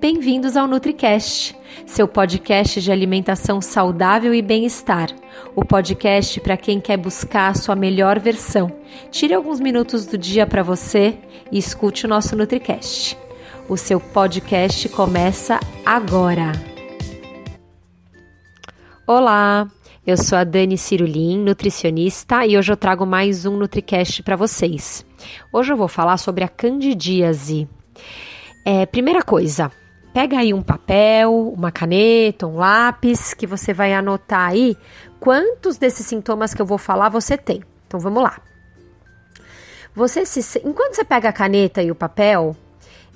Bem-vindos ao NutriCast, seu podcast de alimentação saudável e bem-estar. O podcast para quem quer buscar a sua melhor versão. Tire alguns minutos do dia para você e escute o nosso NutriCast. O seu podcast começa agora. Olá, eu sou a Dani Cirulim, nutricionista, e hoje eu trago mais um NutriCast para vocês. Hoje eu vou falar sobre a candidíase. É, primeira coisa, Pega aí um papel, uma caneta, um lápis, que você vai anotar aí quantos desses sintomas que eu vou falar você tem. Então vamos lá. Você se, enquanto você pega a caneta e o papel,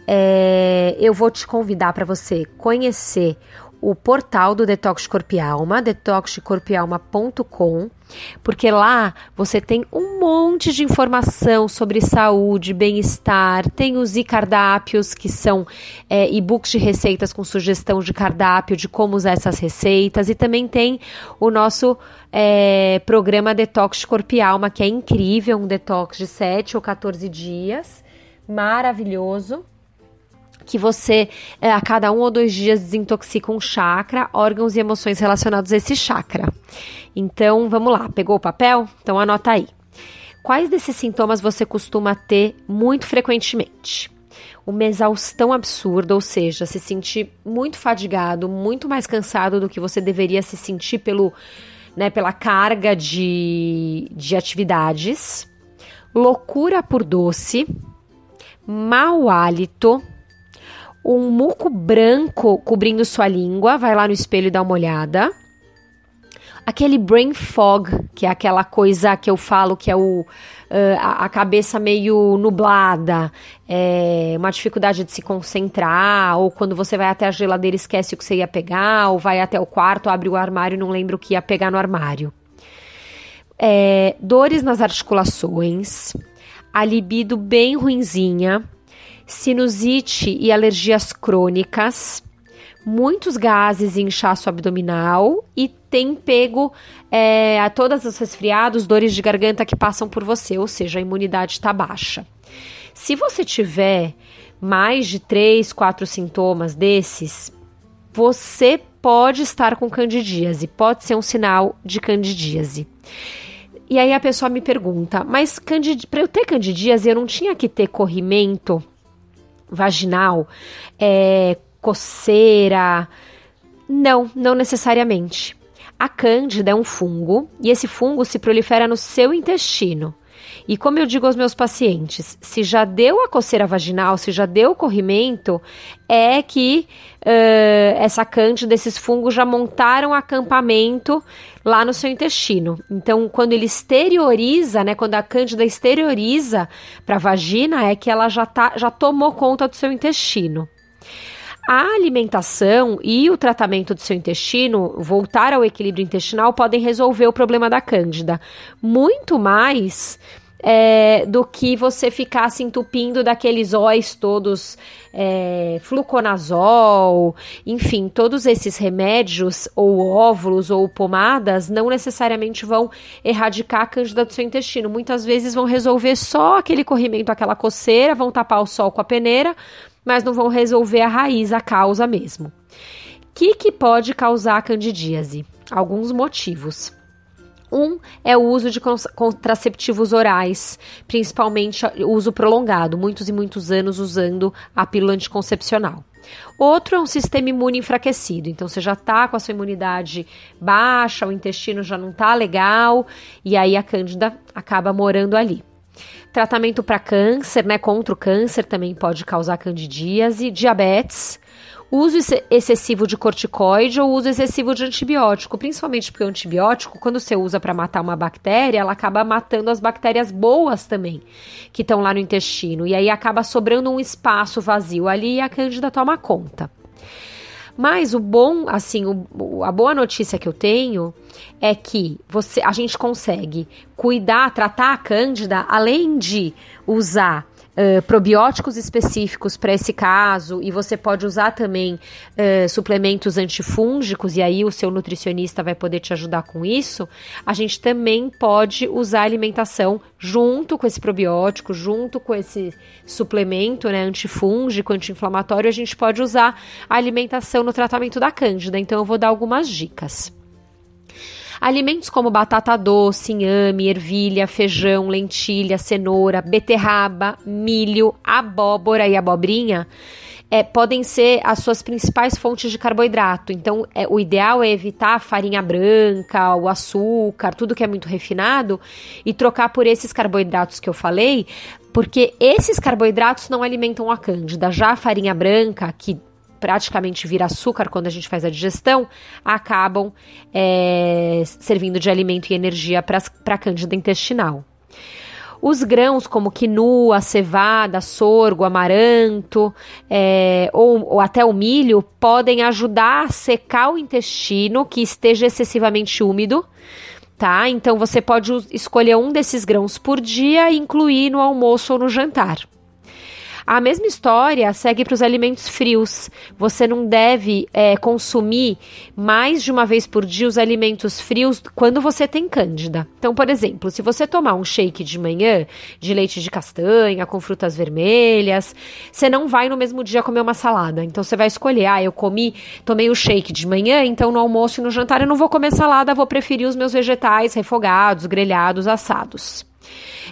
é, eu vou te convidar para você conhecer o portal do Detox Corpo e Alma, detoxcorpialma.com, porque lá você tem um monte de informação sobre saúde, bem-estar, tem os e-cardápios, que são é, e-books de receitas com sugestão de cardápio, de como usar essas receitas, e também tem o nosso é, programa Detox Corpo e Alma, que é incrível, um detox de 7 ou 14 dias, maravilhoso que você é, a cada um ou dois dias desintoxica um chakra, órgãos e emoções relacionados a esse chakra. Então, vamos lá, pegou o papel? Então anota aí. Quais desses sintomas você costuma ter muito frequentemente? Uma exaustão absurda, ou seja, se sentir muito fadigado, muito mais cansado do que você deveria se sentir pelo, né, pela carga de, de atividades. Loucura por doce, mau hálito, um muco branco cobrindo sua língua, vai lá no espelho e dá uma olhada. Aquele brain fog, que é aquela coisa que eu falo que é o, uh, a, cabeça meio nublada, é, uma dificuldade de se concentrar, ou quando você vai até a geladeira esquece o que você ia pegar, ou vai até o quarto, abre o armário e não lembra o que ia pegar no armário. É, dores nas articulações, a libido bem ruinzinha, sinusite e alergias crônicas, muitos gases e inchaço abdominal e tem pego é, a todos os resfriados, dores de garganta que passam por você, ou seja, a imunidade está baixa. Se você tiver mais de três, quatro sintomas desses, você pode estar com candidíase, pode ser um sinal de candidíase. E aí a pessoa me pergunta, mas para eu ter candidíase eu não tinha que ter corrimento vaginal, é, coceira. Não, não necessariamente. A cândida é um fungo e esse fungo se prolifera no seu intestino. E como eu digo aos meus pacientes, se já deu a coceira vaginal, se já deu o corrimento, é que uh, essa cândida, esses fungos já montaram acampamento lá no seu intestino. Então, quando ele exterioriza, né, quando a cândida exterioriza para a vagina, é que ela já, tá, já tomou conta do seu intestino. A alimentação e o tratamento do seu intestino, voltar ao equilíbrio intestinal, podem resolver o problema da cândida. Muito mais é, do que você ficar se entupindo daqueles óis todos, é, fluconazol, enfim, todos esses remédios, ou óvulos, ou pomadas, não necessariamente vão erradicar a cândida do seu intestino. Muitas vezes vão resolver só aquele corrimento, aquela coceira, vão tapar o sol com a peneira, mas não vão resolver a raiz, a causa mesmo. O que, que pode causar a candidíase? Alguns motivos. Um é o uso de contraceptivos orais, principalmente uso prolongado, muitos e muitos anos usando a pílula anticoncepcional. Outro é um sistema imune enfraquecido. Então você já está com a sua imunidade baixa, o intestino já não está legal e aí a cândida acaba morando ali. Tratamento para câncer, né, contra o câncer também pode causar candidíase, diabetes, uso excessivo de corticoide ou uso excessivo de antibiótico, principalmente porque o antibiótico, quando você usa para matar uma bactéria, ela acaba matando as bactérias boas também, que estão lá no intestino, e aí acaba sobrando um espaço vazio ali e a cândida toma conta. Mas o bom, assim, o, a boa notícia que eu tenho é que você, a gente consegue cuidar, tratar a cândida, além de usar uh, probióticos específicos para esse caso e você pode usar também uh, suplementos antifúngicos e aí o seu nutricionista vai poder te ajudar com isso, a gente também pode usar alimentação junto com esse probiótico, junto com esse suplemento né, antifúngico, anti-inflamatório, a gente pode usar a alimentação no tratamento da cândida. Então eu vou dar algumas dicas. Alimentos como batata doce, inhame, ervilha, feijão, lentilha, cenoura, beterraba, milho, abóbora e abobrinha é, podem ser as suas principais fontes de carboidrato. Então, é, o ideal é evitar a farinha branca, o açúcar, tudo que é muito refinado e trocar por esses carboidratos que eu falei, porque esses carboidratos não alimentam a cândida. Já a farinha branca, que praticamente vira açúcar quando a gente faz a digestão, acabam é, servindo de alimento e energia para a cândida intestinal. Os grãos como quinua, cevada, sorgo, amaranto é, ou, ou até o milho podem ajudar a secar o intestino que esteja excessivamente úmido tá? Então você pode escolher um desses grãos por dia e incluir no almoço ou no jantar. A mesma história segue para os alimentos frios. Você não deve é, consumir mais de uma vez por dia os alimentos frios quando você tem cândida. Então, por exemplo, se você tomar um shake de manhã de leite de castanha com frutas vermelhas, você não vai no mesmo dia comer uma salada. Então, você vai escolher: ah, eu comi, tomei o shake de manhã, então no almoço e no jantar eu não vou comer salada, vou preferir os meus vegetais refogados, grelhados, assados.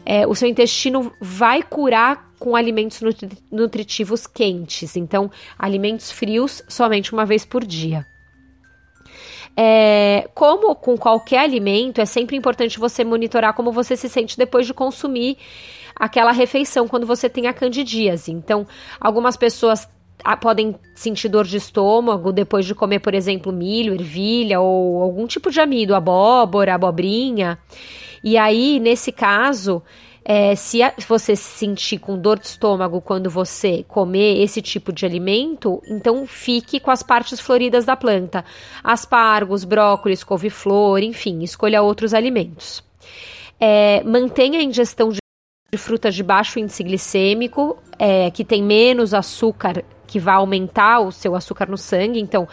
É, o seu intestino vai curar com alimentos nutritivos quentes. Então, alimentos frios somente uma vez por dia. É, como com qualquer alimento, é sempre importante você monitorar como você se sente depois de consumir aquela refeição quando você tem a candidíase. Então, algumas pessoas podem sentir dor de estômago depois de comer, por exemplo, milho, ervilha ou algum tipo de amido, abóbora, abobrinha. E aí, nesse caso, é, se você se sentir com dor de estômago quando você comer esse tipo de alimento, então fique com as partes floridas da planta: aspargos, brócolis, couve-flor, enfim, escolha outros alimentos. É, mantenha a ingestão de, frutas de baixo índice glicêmico, é, que tem menos açúcar, que vai aumentar o seu açúcar no sangue. Então,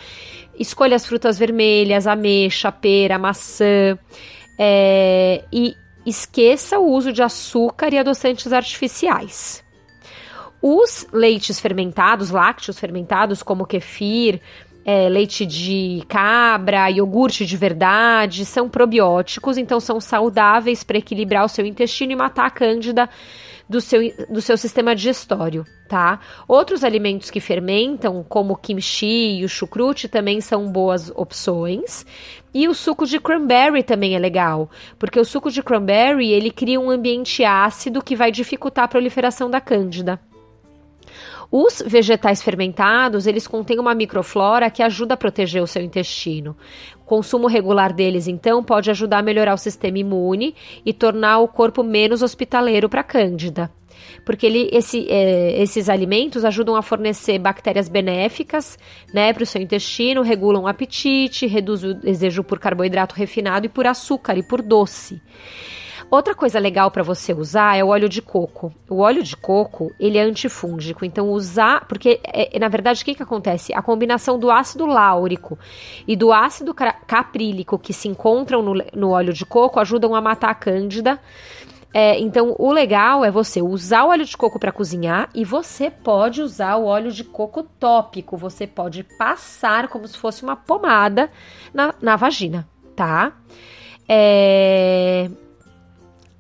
escolha as frutas vermelhas, ameixa, pera, maçã. É, e esqueça o uso de açúcar e adoçantes artificiais. Os leites fermentados, lácteos fermentados, como kefir, é, leite de cabra, iogurte de verdade, são probióticos, então são saudáveis para equilibrar o seu intestino e matar a cândida do seu, do seu sistema digestório, tá? Outros alimentos que fermentam, como o kimchi e o chucrute, também são boas opções. E o suco de cranberry também é legal, porque o suco de cranberry ele cria um ambiente ácido que vai dificultar a proliferação da cândida. Os vegetais fermentados, eles contêm uma microflora que ajuda a proteger o seu intestino. Consumo regular deles, então, pode ajudar a melhorar o sistema imune e tornar o corpo menos hospitaleiro para a cândida porque ele, esse, é, esses alimentos ajudam a fornecer bactérias benéficas né, para o seu intestino, regulam o apetite, reduz o desejo por carboidrato refinado e por açúcar e por doce. Outra coisa legal para você usar é o óleo de coco. O óleo de coco, ele é antifúngico, então usar, porque é, na verdade o que, que acontece? A combinação do ácido láurico e do ácido caprílico que se encontram no, no óleo de coco ajudam a matar a cândida. É, então, o legal é você usar o óleo de coco para cozinhar e você pode usar o óleo de coco tópico. Você pode passar como se fosse uma pomada na, na vagina, tá? É,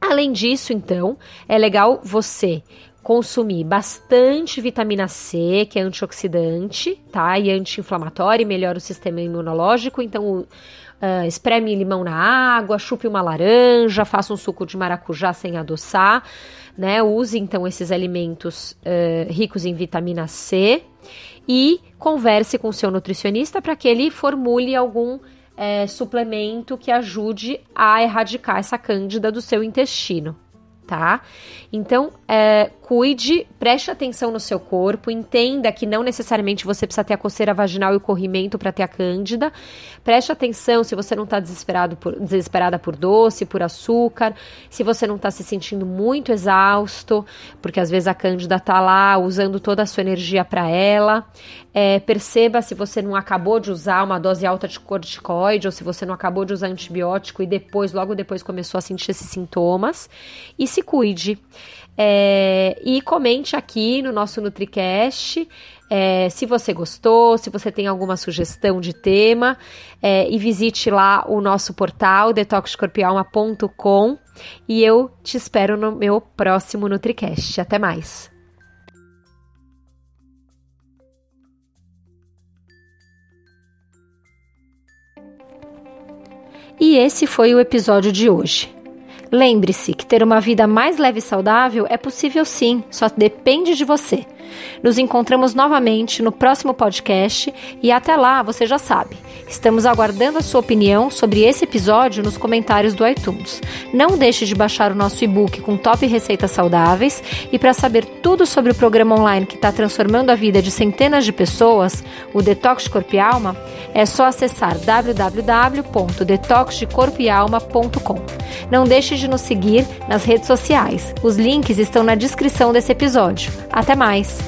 Além disso, então, é legal você consumir bastante vitamina C, que é antioxidante, tá? E anti-inflamatório, melhora o sistema imunológico. Então, uh, espreme limão na água, chupe uma laranja, faça um suco de maracujá sem adoçar, né? Use então esses alimentos uh, ricos em vitamina C e converse com seu nutricionista para que ele formule algum é, suplemento que ajude a erradicar essa cândida do seu intestino, tá? Então, é, cuide, preste atenção no seu corpo, entenda que não necessariamente você precisa ter a coceira vaginal e o corrimento para ter a cândida. Preste atenção se você não está desesperado por, desesperada por doce, por açúcar, se você não está se sentindo muito exausto, porque às vezes a cândida está lá usando toda a sua energia para ela. É, perceba se você não acabou de usar uma dose alta de corticoide ou se você não acabou de usar antibiótico e depois, logo depois, começou a sentir esses sintomas. E se cuide. É, e comente aqui no nosso NutriCast é, se você gostou, se você tem alguma sugestão de tema, é, e visite lá o nosso portal detoxcorpialma.com e eu te espero no meu próximo NutriCast. Até mais! E esse foi o episódio de hoje. Lembre-se que ter uma vida mais leve e saudável é possível sim, só depende de você. Nos encontramos novamente no próximo podcast e até lá, você já sabe. Estamos aguardando a sua opinião sobre esse episódio nos comentários do iTunes. Não deixe de baixar o nosso e-book com top receitas saudáveis e para saber tudo sobre o programa online que está transformando a vida de centenas de pessoas, o Detox Corpo e Alma, é só acessar www.detoxdecorpoealma.com. Não deixe de nos seguir nas redes sociais. Os links estão na descrição desse episódio. Até mais!